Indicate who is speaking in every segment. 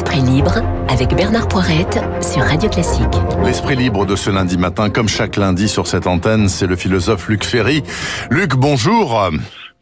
Speaker 1: L'esprit libre avec Bernard Poirette sur Radio Classique.
Speaker 2: L'esprit libre de ce lundi matin, comme chaque lundi sur cette antenne, c'est le philosophe Luc Ferry. Luc, bonjour.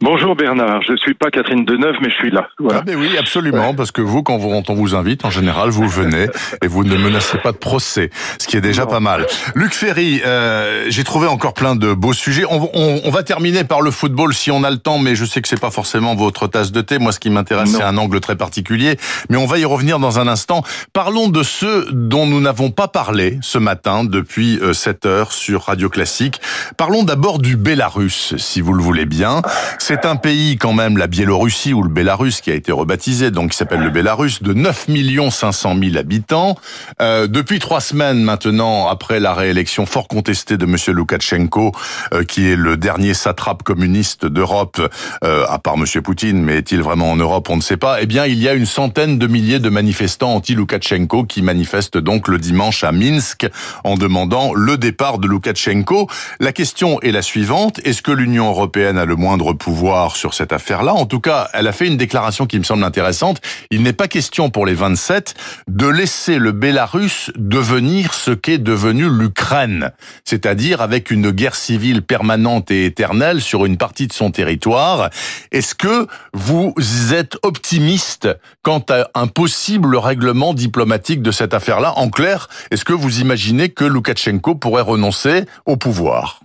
Speaker 3: Bonjour Bernard, je suis pas Catherine Deneuve, mais je suis là.
Speaker 2: Voilà. Ah ben oui, absolument, parce que vous, quand, vous, on vous invite, en général, vous venez et vous ne menacez pas de procès, ce qui est déjà pas mal. Luc Ferry, euh, j'ai trouvé encore plein de beaux sujets. On, on, on, va terminer par le football si on a le temps, mais je sais que c'est pas forcément votre tasse de thé. Moi, ce qui m'intéresse, c'est un angle très particulier, mais on va y revenir dans un instant. Parlons de ceux dont nous n'avons pas parlé ce matin depuis 7 euh, heures sur Radio Classique. Parlons d'abord du Bélarus, si vous le voulez bien. C'est un pays quand même, la Biélorussie ou le Bélarus, qui a été rebaptisé, donc qui s'appelle le Bélarus, de 9 500 000 habitants. Euh, depuis trois semaines maintenant, après la réélection fort contestée de Monsieur Loukachenko, euh, qui est le dernier satrape communiste d'Europe, euh, à part Monsieur Poutine, mais est-il vraiment en Europe On ne sait pas. Eh bien, il y a une centaine de milliers de manifestants anti-Loukachenko qui manifestent donc le dimanche à Minsk en demandant le départ de Loukachenko. La question est la suivante est-ce que l'Union européenne a le moindre pouvoir sur cette affaire-là. En tout cas, elle a fait une déclaration qui me semble intéressante. Il n'est pas question pour les 27 de laisser le Bélarus devenir ce qu'est devenu l'Ukraine, c'est-à-dire avec une guerre civile permanente et éternelle sur une partie de son territoire. Est-ce que vous êtes optimiste quant à un possible règlement diplomatique de cette affaire-là? En clair, est-ce que vous imaginez que Loukachenko pourrait renoncer au pouvoir?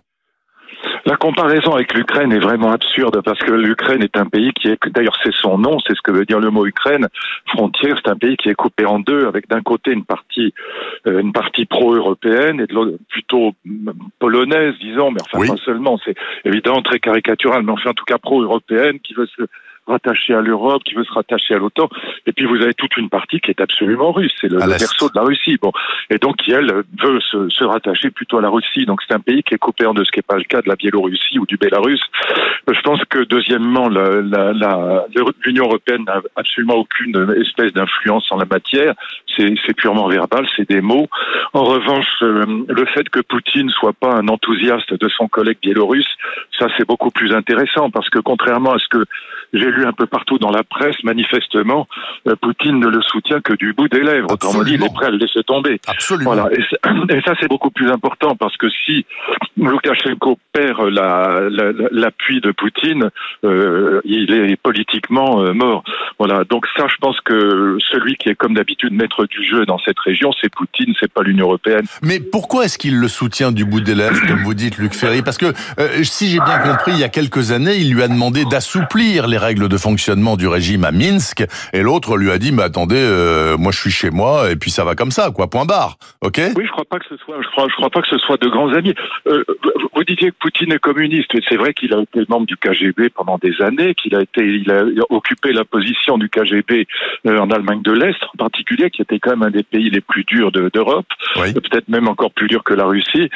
Speaker 3: La comparaison avec l'Ukraine est vraiment absurde parce que l'Ukraine est un pays qui est, d'ailleurs c'est son nom, c'est ce que veut dire le mot Ukraine, frontière, c'est un pays qui est coupé en deux avec d'un côté une partie, euh, une partie pro-européenne et de l'autre plutôt polonaise, disons, mais enfin pas seulement, c'est évidemment très caricatural, mais enfin en tout cas pro-européenne qui veut se rattaché à l'Europe, qui veut se rattacher à l'OTAN. Et puis vous avez toute une partie qui est absolument russe, c'est le, le berceau de la Russie. Bon, et donc qui elle veut se, se rattacher plutôt à la Russie. Donc c'est un pays qui est coupé en deux, ce qui n'est pas le cas de la Biélorussie ou du Bélarus. Je pense que deuxièmement, l'Union européenne n'a absolument aucune espèce d'influence en la matière. C'est purement verbal, c'est des mots. En revanche, euh, le fait que Poutine soit pas un enthousiaste de son collègue biélorusse, ça c'est beaucoup plus intéressant parce que contrairement à ce que j'ai lu un peu partout dans la presse, manifestement, euh, Poutine ne le soutient que du bout des lèvres. Autrement dit, il est prêt à le laisser tomber.
Speaker 2: Absolument.
Speaker 3: Voilà. Et, ça, c'est beaucoup plus important parce que si Loukachenko perd l'appui de Poutine, euh, il est politiquement euh, mort. Voilà. Donc ça, je pense que celui qui est comme d'habitude maître du jeu dans cette région, c'est Poutine, c'est pas l'Union européenne.
Speaker 2: Mais pourquoi est-ce qu'il le soutient du bout des lèvres, comme vous dites, Luc Ferry? Parce que si j'ai bien compris, il y a quelques années, il lui a demandé d'assouplir les règles de fonctionnement du régime à Minsk, et l'autre lui a dit, mais attendez, euh, moi je suis chez moi, et puis ça va comme ça, quoi, point barre, ok?
Speaker 3: Oui, je crois pas que ce soit, je crois, je crois pas que ce soit de grands amis. Euh, vous disiez que Poutine est communiste, et c'est vrai qu'il a été membre du KGB pendant des années, qu'il a été, il a occupé la position du KGB euh, en Allemagne de l'Est, en particulier, qui était quand même un des pays les plus durs d'Europe, peut-être même encore plus dur que la Russie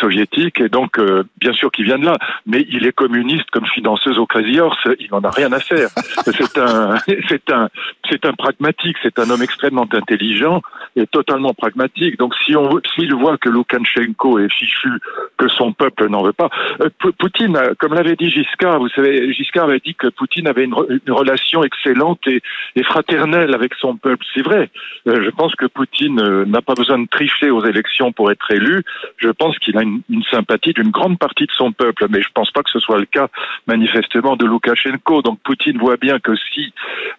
Speaker 3: soviétique, et donc bien sûr qu'il vient de là, mais il est communiste comme danseuse au Crazy Horse, il en a rien à faire. C'est un, c'est un, c'est un pragmatique. C'est un homme extrêmement intelligent et totalement pragmatique. Donc, si on, s'il voit que Loukachenko est fichu, que son peuple n'en veut pas, euh, Poutine, comme l'avait dit Giscard, vous savez, Giscard avait dit que Poutine avait une, relation excellente et, fraternelle avec son peuple. C'est vrai. Euh, je pense que Poutine euh, n'a pas besoin de tricher aux élections pour être élu. Je pense qu'il a une, une sympathie d'une grande partie de son peuple, mais je pense pas que ce soit le cas manifestement de Loukachenko. Donc Poutine voit bien que si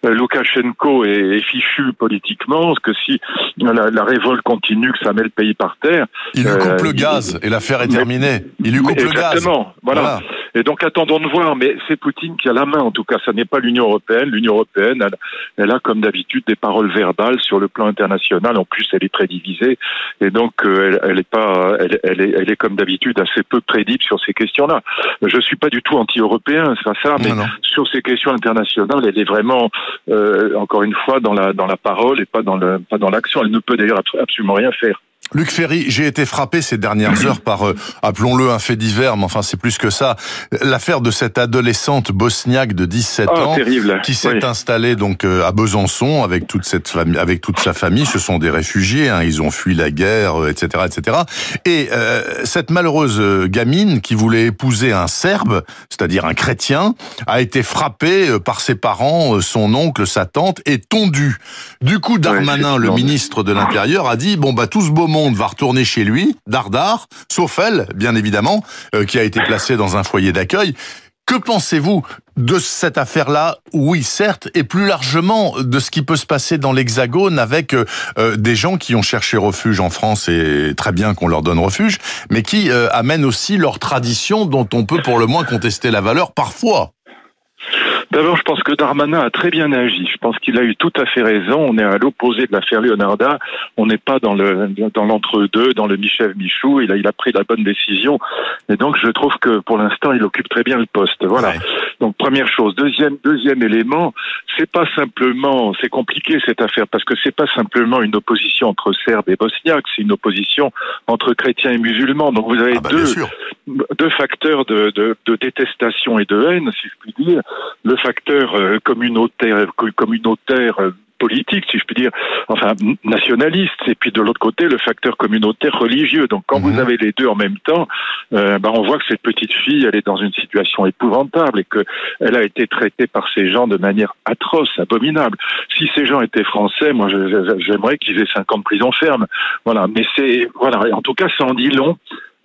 Speaker 3: euh, Loukachenko est, fichu politiquement, que si la, révolte continue, que ça met le pays par terre.
Speaker 2: Il lui coupe le euh, gaz et l'affaire est terminée. Il lui coupe le gaz.
Speaker 3: Exactement. voilà. Et donc attendons de voir, mais c'est Poutine qui a la main en tout cas, ça n'est pas l'Union européenne. L'Union européenne, elle, a comme d'habitude des paroles verbales sur le plan international. En plus, elle est très divisée et donc euh, elle, est pas, elle, elle, est, elle est comme d'habitude assez peu crédible sur ces questions-là. Je suis pas du tout anti-européen, c'est pas ça, mais sur ces questions internationales, elle est vraiment euh, encore une fois dans la dans la parole et pas dans le pas dans l'action. Elle ne peut d'ailleurs absolument rien faire.
Speaker 2: Luc Ferry, j'ai été frappé ces dernières heures par, euh, appelons-le un fait divers, mais enfin c'est plus que ça, l'affaire de cette adolescente bosniaque de 17
Speaker 3: Ah,
Speaker 2: ans
Speaker 3: terrible.
Speaker 2: qui s'est
Speaker 3: Oui.
Speaker 2: installée donc euh, à Besançon avec toute cette famille, avec toute sa famille. Ce sont des réfugiés, hein, ils ont fui la guerre, euh, etc., etc. Et euh, cette malheureuse euh, gamine qui voulait épouser un Serbe, c'est-à-dire un chrétien, a été frappée euh, par ses parents, son oncle, sa tante, et tondue. Du coup, Darmanin, le ministre de l'Intérieur, a dit bon bah tout ce beau monde va retourner chez lui, dardard, sauf elle, bien évidemment, euh, qui a été placée dans un foyer d'accueil. Que pensez-vous de cette affaire-là Oui, certes, et plus largement de ce qui peut se passer dans l'Hexagone avec euh, euh, des gens qui ont cherché refuge en France et très bien qu'on leur donne refuge, mais qui amènent aussi leur tradition dont on peut pour le moins contester la valeur parfois.
Speaker 3: D'abord, je pense que Darmanin a très bien agi. Je pense qu'il a eu tout à fait raison. On est à l'opposé de l'affaire Leonarda. On n'est pas dans le dans l'entre-deux, dans le Michel Michou. Il a il a pris la bonne décision. Et donc, je trouve que pour l'instant, il occupe très bien le poste. Voilà.
Speaker 2: Ouais.
Speaker 3: Donc, première chose. Deuxième deuxième élément, c'est pas simplement, c'est compliqué cette affaire parce que c'est pas simplement une opposition entre Serbes et Bosniaques. C'est une opposition entre chrétiens et musulmans. Donc, vous avez
Speaker 2: Ah bah,
Speaker 3: deux deux facteurs de, de, de détestation et de haine, si je puis dire. Le facteur euh, communautaire, co- communautaire euh, politique, si je puis dire, enfin nationaliste, et puis de l'autre côté le facteur communautaire religieux. Donc quand
Speaker 2: Mhm.
Speaker 3: vous avez les deux en même temps, euh, ben, on voit que cette petite fille, elle est dans une situation épouvantable et que elle a été traitée par ces gens de manière atroce, abominable. Si ces gens étaient français, moi j'aimerais qu'ils aient cinq ans de prison ferme. Voilà, mais c'est voilà, en tout cas ça en dit long.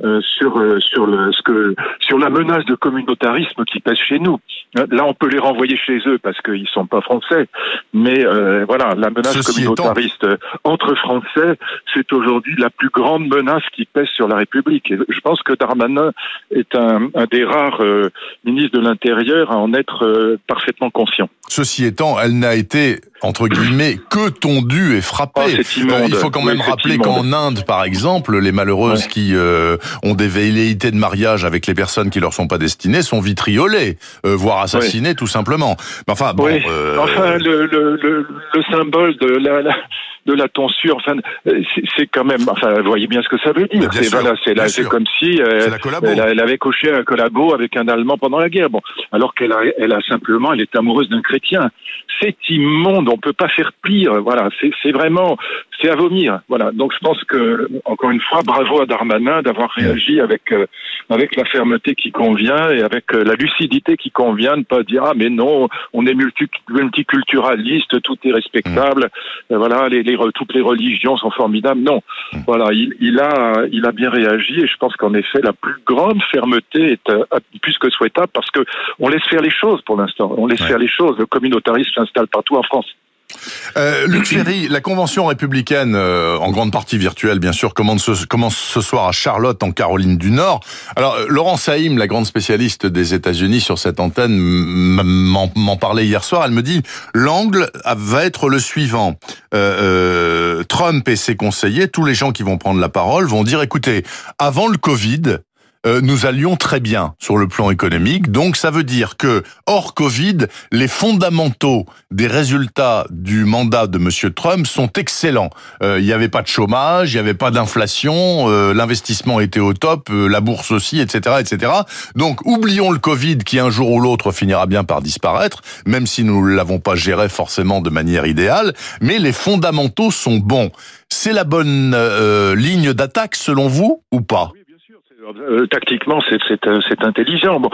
Speaker 3: Euh, sur euh, sur le ce que sur la menace de communautarisme qui pèse chez nous. Là, on peut les renvoyer chez eux parce qu'ils sont pas français, mais euh, voilà, la menace
Speaker 2: Ceci
Speaker 3: communautariste entre Français, c'est aujourd'hui la plus grande menace qui pèse sur la République. Et je pense que Darmanin est un, un des rares euh, ministres de l'Intérieur à en être euh, parfaitement conscient.
Speaker 2: Ceci étant, elle n'a été entre guillemets que tondue et frappée.
Speaker 3: Oh.
Speaker 2: Euh, il faut quand même rappeler qu'en Inde, par exemple, les malheureuses
Speaker 3: Ouais.
Speaker 2: qui euh, ont des velléités de mariage avec les personnes qui leur sont pas destinées sont vitriolées, euh, voire assassinées tout simplement. Mais enfin, bon,
Speaker 3: oui.
Speaker 2: euh,
Speaker 3: Enfin, le, le, le, le symbole de la, la de la tonsure, enfin, euh, c'est- quand même, enfin, vous voyez bien ce que ça veut dire. C'est voilà, c'est comme si euh, elle, elle avait coché un collabo avec un Allemand pendant la guerre. Bon, alors qu'elle a, elle a simplement, elle est amoureuse d'un chrétien. C'est immonde. On peut pas faire pire. Voilà, c'est c'est vraiment, c'est à vomir. Voilà. Donc je pense que encore une fois, bravo à Darmanin d'avoir réagi avec euh, avec la fermeté qui convient et avec euh, la lucidité qui convient, de pas dire ah mais non, on est multi multiculturaliste, tout est respectable. Euh, voilà, les, toutes les religions sont formidables. Non, voilà, il, il a il a bien réagi et je pense qu'en effet la plus grande fermeté est euh, plus que souhaitable parce que on laisse faire les choses pour l'instant. On laisse
Speaker 2: Ouais.
Speaker 3: faire les choses. Le communautarisme s'installe partout en France.
Speaker 2: Euh, Luc Ferry, la convention républicaine, euh, en grande partie virtuelle bien sûr, commence ce, soir à Charlotte, en Caroline du Nord. Alors, euh, Laurent Saïm, la grande spécialiste des États-Unis sur cette antenne, m'en parlait hier soir. Elle me dit, l'angle va être le suivant. Euh, euh, Trump et ses conseillers, tous les gens qui vont prendre la parole, vont dire, écoutez, avant le Covid, euh, nous allions très bien sur le plan économique. Donc ça veut dire que hors Covid, les fondamentaux des résultats du mandat de Monsieur Trump sont excellents. Euh, Il n'y avait pas de chômage, il n'y avait pas d'inflation, euh, l'investissement était au top, euh, la bourse aussi, etc., etc. Donc oublions le Covid qui un jour ou l'autre finira bien par disparaître, même si nous ne l'avons pas géré forcément de manière idéale. Mais les fondamentaux sont bons. C'est la bonne euh, ligne d'attaque selon vous ou pas?
Speaker 3: Euh, tactiquement, c'est euh, c'est intelligent. Bon,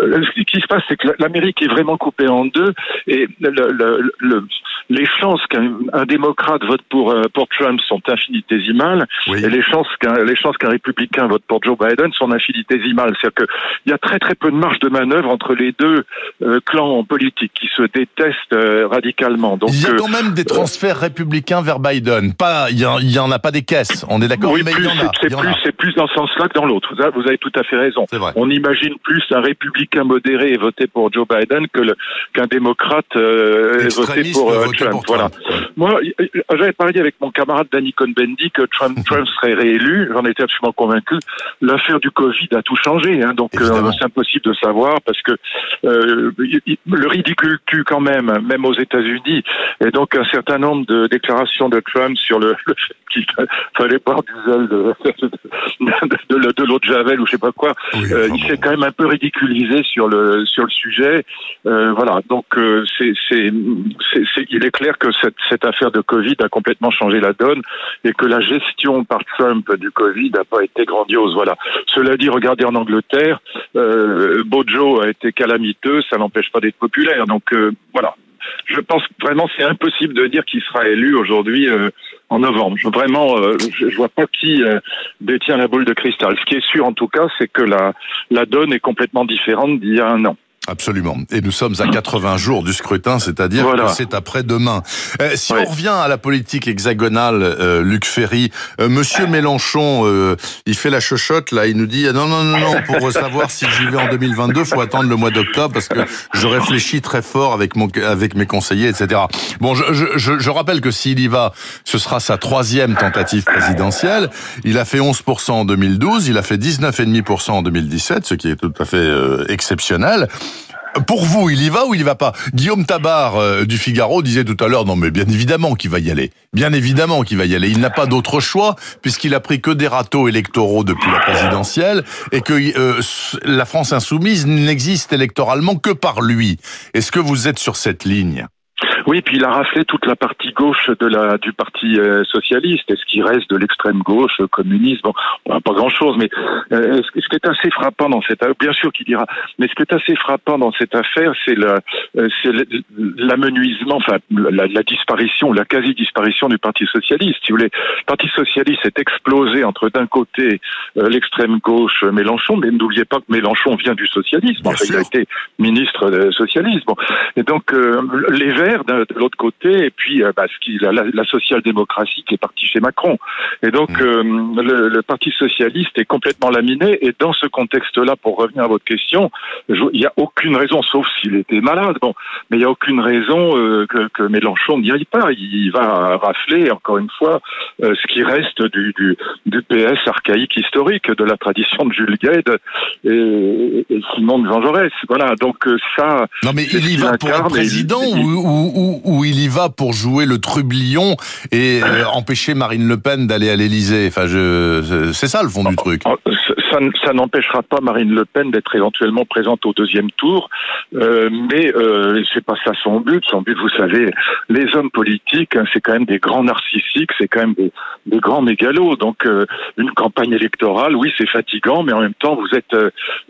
Speaker 3: euh, ce qui se passe, c'est que l'Amérique est vraiment coupée en deux, et le, le, le- les chances qu'un un démocrate vote pour euh, pour Trump sont infinitésimales,
Speaker 2: Oui.
Speaker 3: et les chances qu'un les chances qu'un républicain vote pour Joe Biden sont infinitésimales. C'est-à-dire que il y a très très peu de marge de manœuvre entre les deux euh, clans politiques qui se détestent euh, radicalement. Donc,
Speaker 2: il y a quand même des transferts républicains vers Biden. Pas, il y, en- a pas des caisses. On est d'accord,
Speaker 3: oui,
Speaker 2: mais il y en a.
Speaker 3: c'est plus, plus dans ce sens-là que dans l'autre. Vous avez- tout à fait raison. On imagine plus un républicain modéré et voter pour Joe Biden que qu'un démocrate euh, voté pour, euh,
Speaker 2: voté
Speaker 3: Trump.
Speaker 2: pour
Speaker 3: Voilà.
Speaker 2: Trump.
Speaker 3: Moi, j'avais parlé avec mon camarade Danny Cohn-Bendit que Trump, Trump serait réélu. J'en étais absolument convaincu. L'affaire du Covid a tout changé, hein, donc euh, c'est impossible de savoir parce que euh, le ridicule tue quand même, même aux États-Unis. Et donc un certain nombre de déclarations de Trump sur le, le qu'il fallait boire du zèle de, de, de, l'eau de Javel ou je sais pas quoi. Euh, il s'est quand même un peu ridiculisé sur le sur le sujet. Euh, voilà, donc euh, c'est c'est il est clair que cette, cette affaire de Covid a complètement changé la donne et que la gestion par Trump du Covid n'a pas été grandiose. Voilà. Cela dit, regardez en Angleterre, euh, Bojo a été calamiteux, ça n'empêche pas d'être populaire. Donc euh, voilà, je pense vraiment c'est impossible de dire qu'il sera élu aujourd'hui euh, en novembre. Je, vraiment, euh, je, vois pas qui euh, détient la boule de cristal. Ce qui est sûr en tout cas, c'est que la donne est complètement différente d'il y a un an.
Speaker 2: Absolument. Et nous sommes à 80 jours du scrutin, c'est-à-dire que c'est après-demain. Euh, si on revient à la politique hexagonale, euh, Luc Ferry, euh, Monsieur Mélenchon, euh, il fait la chochotte là, il nous dit non non non non pour savoir si j'y vais en 2022, faut attendre le mois d'octobre parce que je réfléchis très fort avec mon avec mes conseillers, etc. Bon, je, je, je rappelle que s'il y va, ce sera sa troisième tentative présidentielle. Il a fait 11% en 2012, il a fait 19,5% en 2017, ce qui est tout à fait exceptionnel. Pour vous, il y va ou il y va pas? Guillaume Tabar euh, du Figaro disait tout à l'heure, non mais bien évidemment qu'il va y aller. Bien évidemment qu'il va y aller. Il n'a pas d'autre choix puisqu'il a pris que des râteaux électoraux depuis la présidentielle et que euh, la France insoumise n'existe électoralement que par lui. Est-ce que vous êtes sur cette ligne?
Speaker 3: Oui, puis il a raflé toute la partie gauche de la du parti euh, socialiste. Et ce qui reste de l'extrême gauche, communiste, bon, pas grand-chose. Mais euh, ce, qui est assez frappant dans cette, bien sûr qu'il dira, mais ce qui est assez frappant dans cette affaire, c'est le, euh, c'est l'amenuisement, enfin la, la, disparition, la quasi-disparition du Parti socialiste. Si vous voulez, le Parti socialiste est explosé entre d'un côté l'extrême gauche Mélenchon, mais n'oubliez pas que Mélenchon vient du socialisme. Enfin, il a été ministre socialiste. Bon, et donc les Verts de, l'autre côté, et puis euh, bah, ce qui, la, la social-démocratie qui est partie chez Macron. Et donc mmh. euh, le, le, Parti socialiste est complètement laminé. Et dans ce contexte-là, pour revenir à votre question, il n'y a aucune raison, sauf s'il était malade, bon, mais il n'y a aucune raison euh, que, que, Mélenchon n'y aille pas. Il va rafler, encore une fois, ce qui reste du, du, du, PS archaïque historique, de la tradition de Jules Gued et, et Simon de Jean Jaurès. Voilà, donc ça...
Speaker 2: Non mais il y va pour un président ou, où, il y va pour jouer le trublion et euh, empêcher Marine Le Pen d'aller à l'Élysée. Enfin, je, c'est ça le fond du truc.
Speaker 3: Ça, n'empêchera pas Marine Le Pen d'être éventuellement présente au deuxième tour, euh, mais euh, c'est pas ça son but. Son but, vous savez, les hommes politiques, hein, c'est quand même des grands narcissiques, c'est quand même des, grands mégalos. Donc, euh, une campagne électorale, oui, c'est fatigant, mais en même temps, vous êtes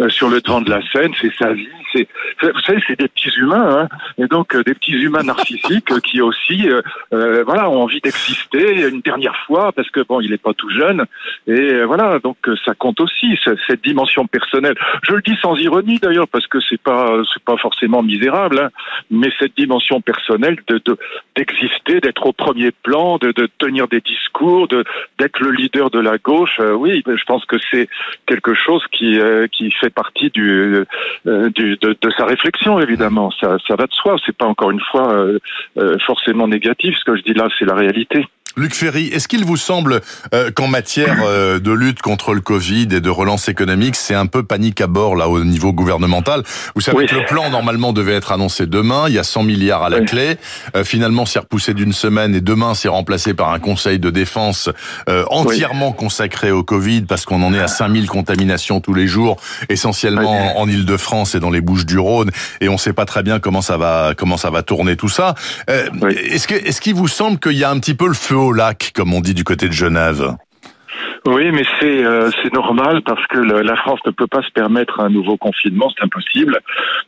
Speaker 3: sur le devant de la scène, c'est sa vie. C'est, vous savez, c'est des petits humains, hein, et donc des petits humains narcissique qui aussi, euh, euh, voilà, ont envie d'exister une dernière fois parce que bon, il n'est pas tout jeune et euh, voilà, donc ça compte aussi cette dimension personnelle. Je le dis sans ironie d'ailleurs parce que c'est pas pas forcément misérable, hein, mais cette dimension personnelle de d'exister, d'être au premier plan, de, de tenir des discours, d'être le leader de la gauche, oui, je pense que c'est quelque chose qui qui fait partie du de, sa réflexion évidemment. Ça ça va de soi. C'est pas encore une fois euh, euh, forcément négatif. Ce que je dis là, c'est la réalité.
Speaker 2: Luc Ferry, est-ce qu'il vous semble euh, qu'en matière euh, de lutte contre le Covid et de relance économique, c'est un peu panique à bord là au niveau gouvernemental? Vous savez que le plan normalement devait être annoncé demain, il y a 100 milliards à la clé. Euh, finalement, c'est repoussé d'une semaine et demain, c'est remplacé par un conseil de défense entièrement consacré au Covid parce qu'on en est à 5000 contaminations tous les jours, essentiellement en Île-de-France et dans les Bouches-du-Rhône et on ne sait pas très bien comment ça va comment ça va tourner tout ça. Est-ce que est-ce qu'il vous semble qu'il y a un petit peu le feu au lac, comme on dit du côté de Genève.
Speaker 3: Oui, mais c'est euh, c'est normal parce que la France ne peut pas se permettre un nouveau confinement, c'est impossible.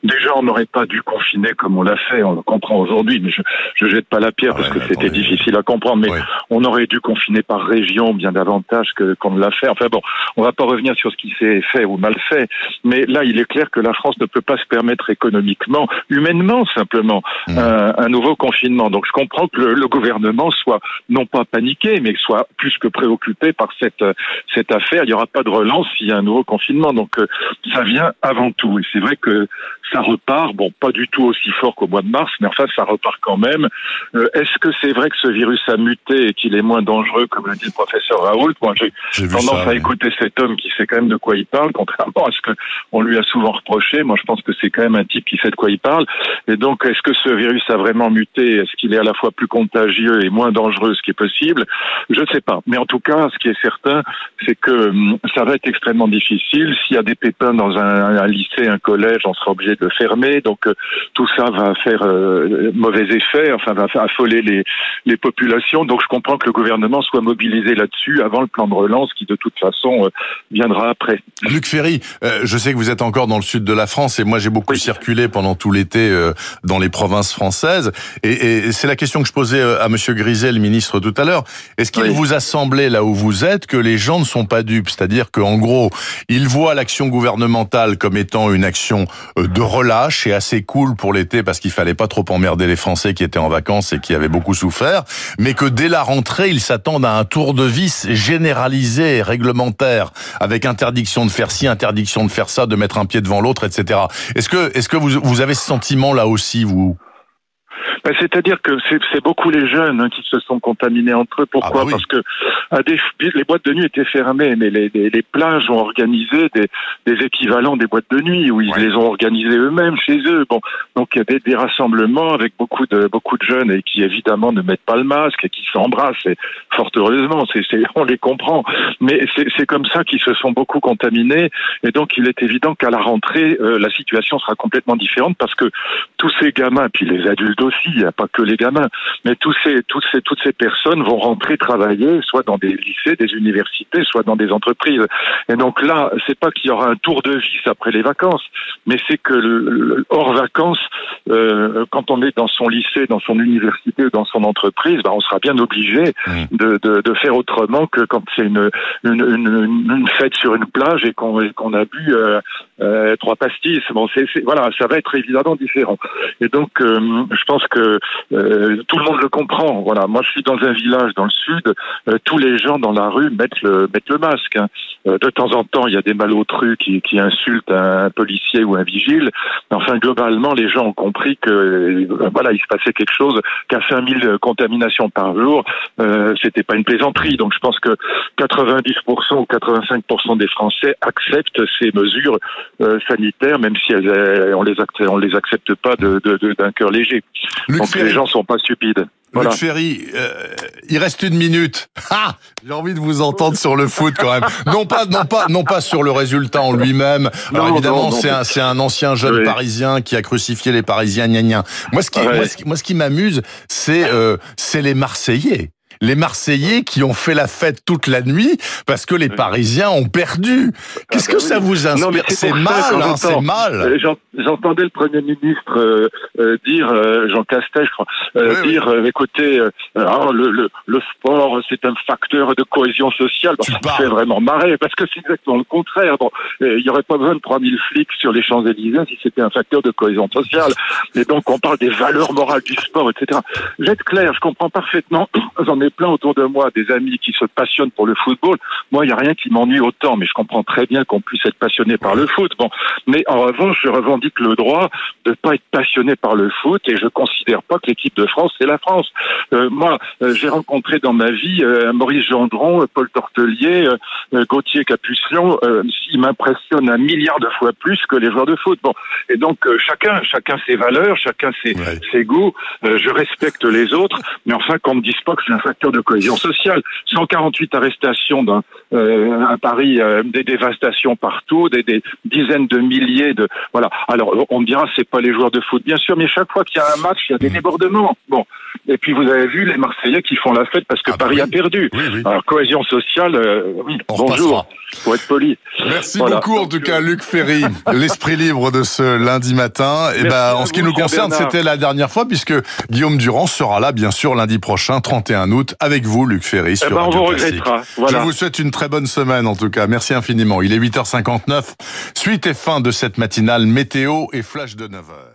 Speaker 3: Déjà, on n'aurait pas dû confiner comme on l'a fait, on le comprend aujourd'hui, mais je je jette pas la pierre ah parce que c'était difficile à comprendre, mais on aurait dû confiner par région bien davantage que qu'on ne l'a fait. Enfin bon, on va pas revenir sur ce qui s'est fait ou mal fait, mais là, il est clair que la France ne peut pas se permettre économiquement, humainement simplement, mmh. un, nouveau confinement. Donc je comprends que le, le gouvernement soit non pas paniqué, mais soit plus que préoccupé par cette cette cette affaire. Il n'y aura pas de relance s'il y a un nouveau confinement. Donc euh, ça vient avant tout. Et c'est vrai que ça repart. Bon, pas du tout aussi fort qu'au mois de mars, mais enfin ça repart quand même. Euh, est-ce que c'est vrai que ce virus a muté et qu'il est moins dangereux, comme l'a dit le professeur Raoult? Moi, j'ai tendance à écouter cet homme qui sait quand même de quoi il parle, contrairement à ce que on lui a souvent reproché. Moi, je pense que c'est quand même un type qui sait de quoi il parle. Et donc, est-ce que ce virus a vraiment muté? Est-ce qu'il est à la fois plus contagieux et moins dangereux, ce qui est possible? Je ne sais pas. Mais en tout cas, ce qui est certain, c'est que hum, ça va être extrêmement difficile. S'il y a des pépins dans un, lycée, un collège, on sera obligé de fermer. Donc, euh, tout ça va faire euh, mauvais effet, enfin, va affoler les, les populations. Donc, je comprends que le gouvernement soit mobilisé là-dessus avant le plan de relance qui, de toute façon, euh, viendra après.
Speaker 2: Luc Ferry, je sais que vous êtes encore dans le sud de la France et moi, j'ai beaucoup circulé pendant tout l'été dans les provinces françaises. Et, et c'est la question que je posais à Monsieur Griset, le ministre, tout à l'heure. Est-ce qu'il vous a semblé, là où vous êtes, que les gens ne sont pas dupes. C'est-à-dire qu'en gros, ils voient l'action gouvernementale comme étant une action de relâche et assez cool pour l'été parce qu'il fallait pas trop emmerder les Français qui étaient en vacances et qui avaient beaucoup souffert, mais que dès la rentrée, ils s'attendent à un tour de vis généralisé et réglementaire avec interdiction de faire ci, interdiction de faire ça, de mettre un pied devant l'autre, etc. Est-ce que, est-ce que vous, vous avez ce sentiment là aussi, vous?
Speaker 3: Ben, c'est-à-dire que c'est beaucoup les jeunes hein, qui se sont contaminés entre eux. Pourquoi ah bah Parce que à des, les boîtes de nuit étaient fermées, mais les, les, les plages ont organisé des, des, équivalents des boîtes de nuit où ils les ont organisées eux-mêmes chez eux. Bon, donc il y avait des rassemblements avec beaucoup de beaucoup de jeunes et qui évidemment ne mettent pas le masque et qui s'embrassent. Et fort heureusement, c'est on les comprend. Mais c'est comme ça qu'ils se sont beaucoup contaminés. Et donc il est évident qu'à la rentrée, euh, la situation sera complètement différente parce que tous ces gamins, puis les adultes aussi, il n'y a pas que les gamins, mais tous ces, toutes ces, toutes ces personnes vont rentrer travailler, soit dans des lycées, des universités, soit dans des entreprises. Et donc là, c'est pas qu'il y aura un tour de vis après les vacances, mais c'est que le, hors vacances, euh, quand on est dans son lycée, dans son université, dans son entreprise, ben on sera bien obligé de, de, de, faire autrement que quand c'est une, une, une, une, fête sur une plage et qu'on qu'on a bu euh, euh, trois pastilles. Bon, c'est voilà, ça va être évidemment différent. Et donc, euh, je pense que euh, tout le monde le comprend. Voilà, moi je suis dans un village dans le sud, euh, tous les gens dans la rue mettent le mettent le masque. Hein. Euh, de temps en temps, il y a des malotrus qui, qui insultent un, policier ou un vigile. Enfin, globalement, les gens ont compris que voilà, il se passait quelque chose. Qu'à 5000 contaminations par jour, euh, c'était pas une plaisanterie. Donc, je pense que 90% ou 85% des Français acceptent ces mesures sanitaires, même si elles, on les accepte, on les accepte pas de, d'un de, cœur léger. Donc les gens sont pas stupides.
Speaker 2: Voilà. Luc Ferry, euh, il reste une minute. Ah, j'ai envie de vous entendre sur le foot quand même. Non pas, non pas, non pas sur le résultat en lui-même. Alors évidemment, c'est un, c'est un ancien jeune parisien qui a crucifié les Parisiens. Gna, Moi, ce qui, moi, ce qui, m'amuse, c'est, euh, c'est les Marseillais les Marseillais qui ont fait la fête toute la nuit parce que les Parisiens ont perdu. Qu'est-ce que ça vous inspire? C'est mal, hein, c'est mal.
Speaker 3: Euh, j'entendais le Premier ministre euh, euh, dire, Jean Castex, dire, écoutez, ah, le, le, sport, c'est un facteur de cohésion sociale. Bon, ça fait vraiment marrer parce que c'est exactement le contraire. Bon, il n'y aurait pas besoin de 3000 flics sur les Champs-Élysées si c'était un facteur de cohésion sociale. Et donc, on parle des valeurs morales du sport, etc. J'être clair, je comprends parfaitement. J'en ai plein autour de moi des amis qui se passionnent pour le football. Moi, il n'y a rien qui m'ennuie autant, mais je comprends très bien qu'on puisse être passionné par le foot. Bon, mais en revanche, je revendique le droit de ne pas être passionné par le foot et je considère pas que l'équipe de France c'est la France. Euh, moi, euh, j'ai rencontré dans ma vie euh, Maurice Gendron, Paul Tortelier, Gauthier Capucion. Ils m'impressionnent un milliard de fois plus que les joueurs de foot. Bon, et donc chacun, chacun ses valeurs, chacun ses, ses goûts. je respecte les autres, mais enfin qu'on me dise pas que c'est un de cohésion sociale. 148 arrestations dans, euh, à Paris, euh, des dévastations partout, des, des, dizaines de milliers de voilà. Alors on me dira c'est pas les joueurs de foot bien sûr, mais chaque fois qu'il y a un match, il y a des mmh. débordements. Bon, et puis vous avez vu les Marseillais qui font la fête parce que ah bah Paris a perdu. Alors cohésion sociale, euh, oui. bonjour. Pour être poli.
Speaker 2: Merci beaucoup en tout cas Luc Ferry, l'esprit libre de ce lundi matin. Et eh ben en ce qui nous concerne, c'était la dernière fois puisque Guillaume Durand sera là bien sûr lundi prochain, 31 août, avec vous Luc Ferry eh
Speaker 3: sur eh ben,
Speaker 2: Radio
Speaker 3: on vous regrettera.
Speaker 2: Je vous souhaite une très bonne semaine en tout cas. Merci infiniment. Il est 8h59. Suite et fin de cette matinale météo et flash de 9h.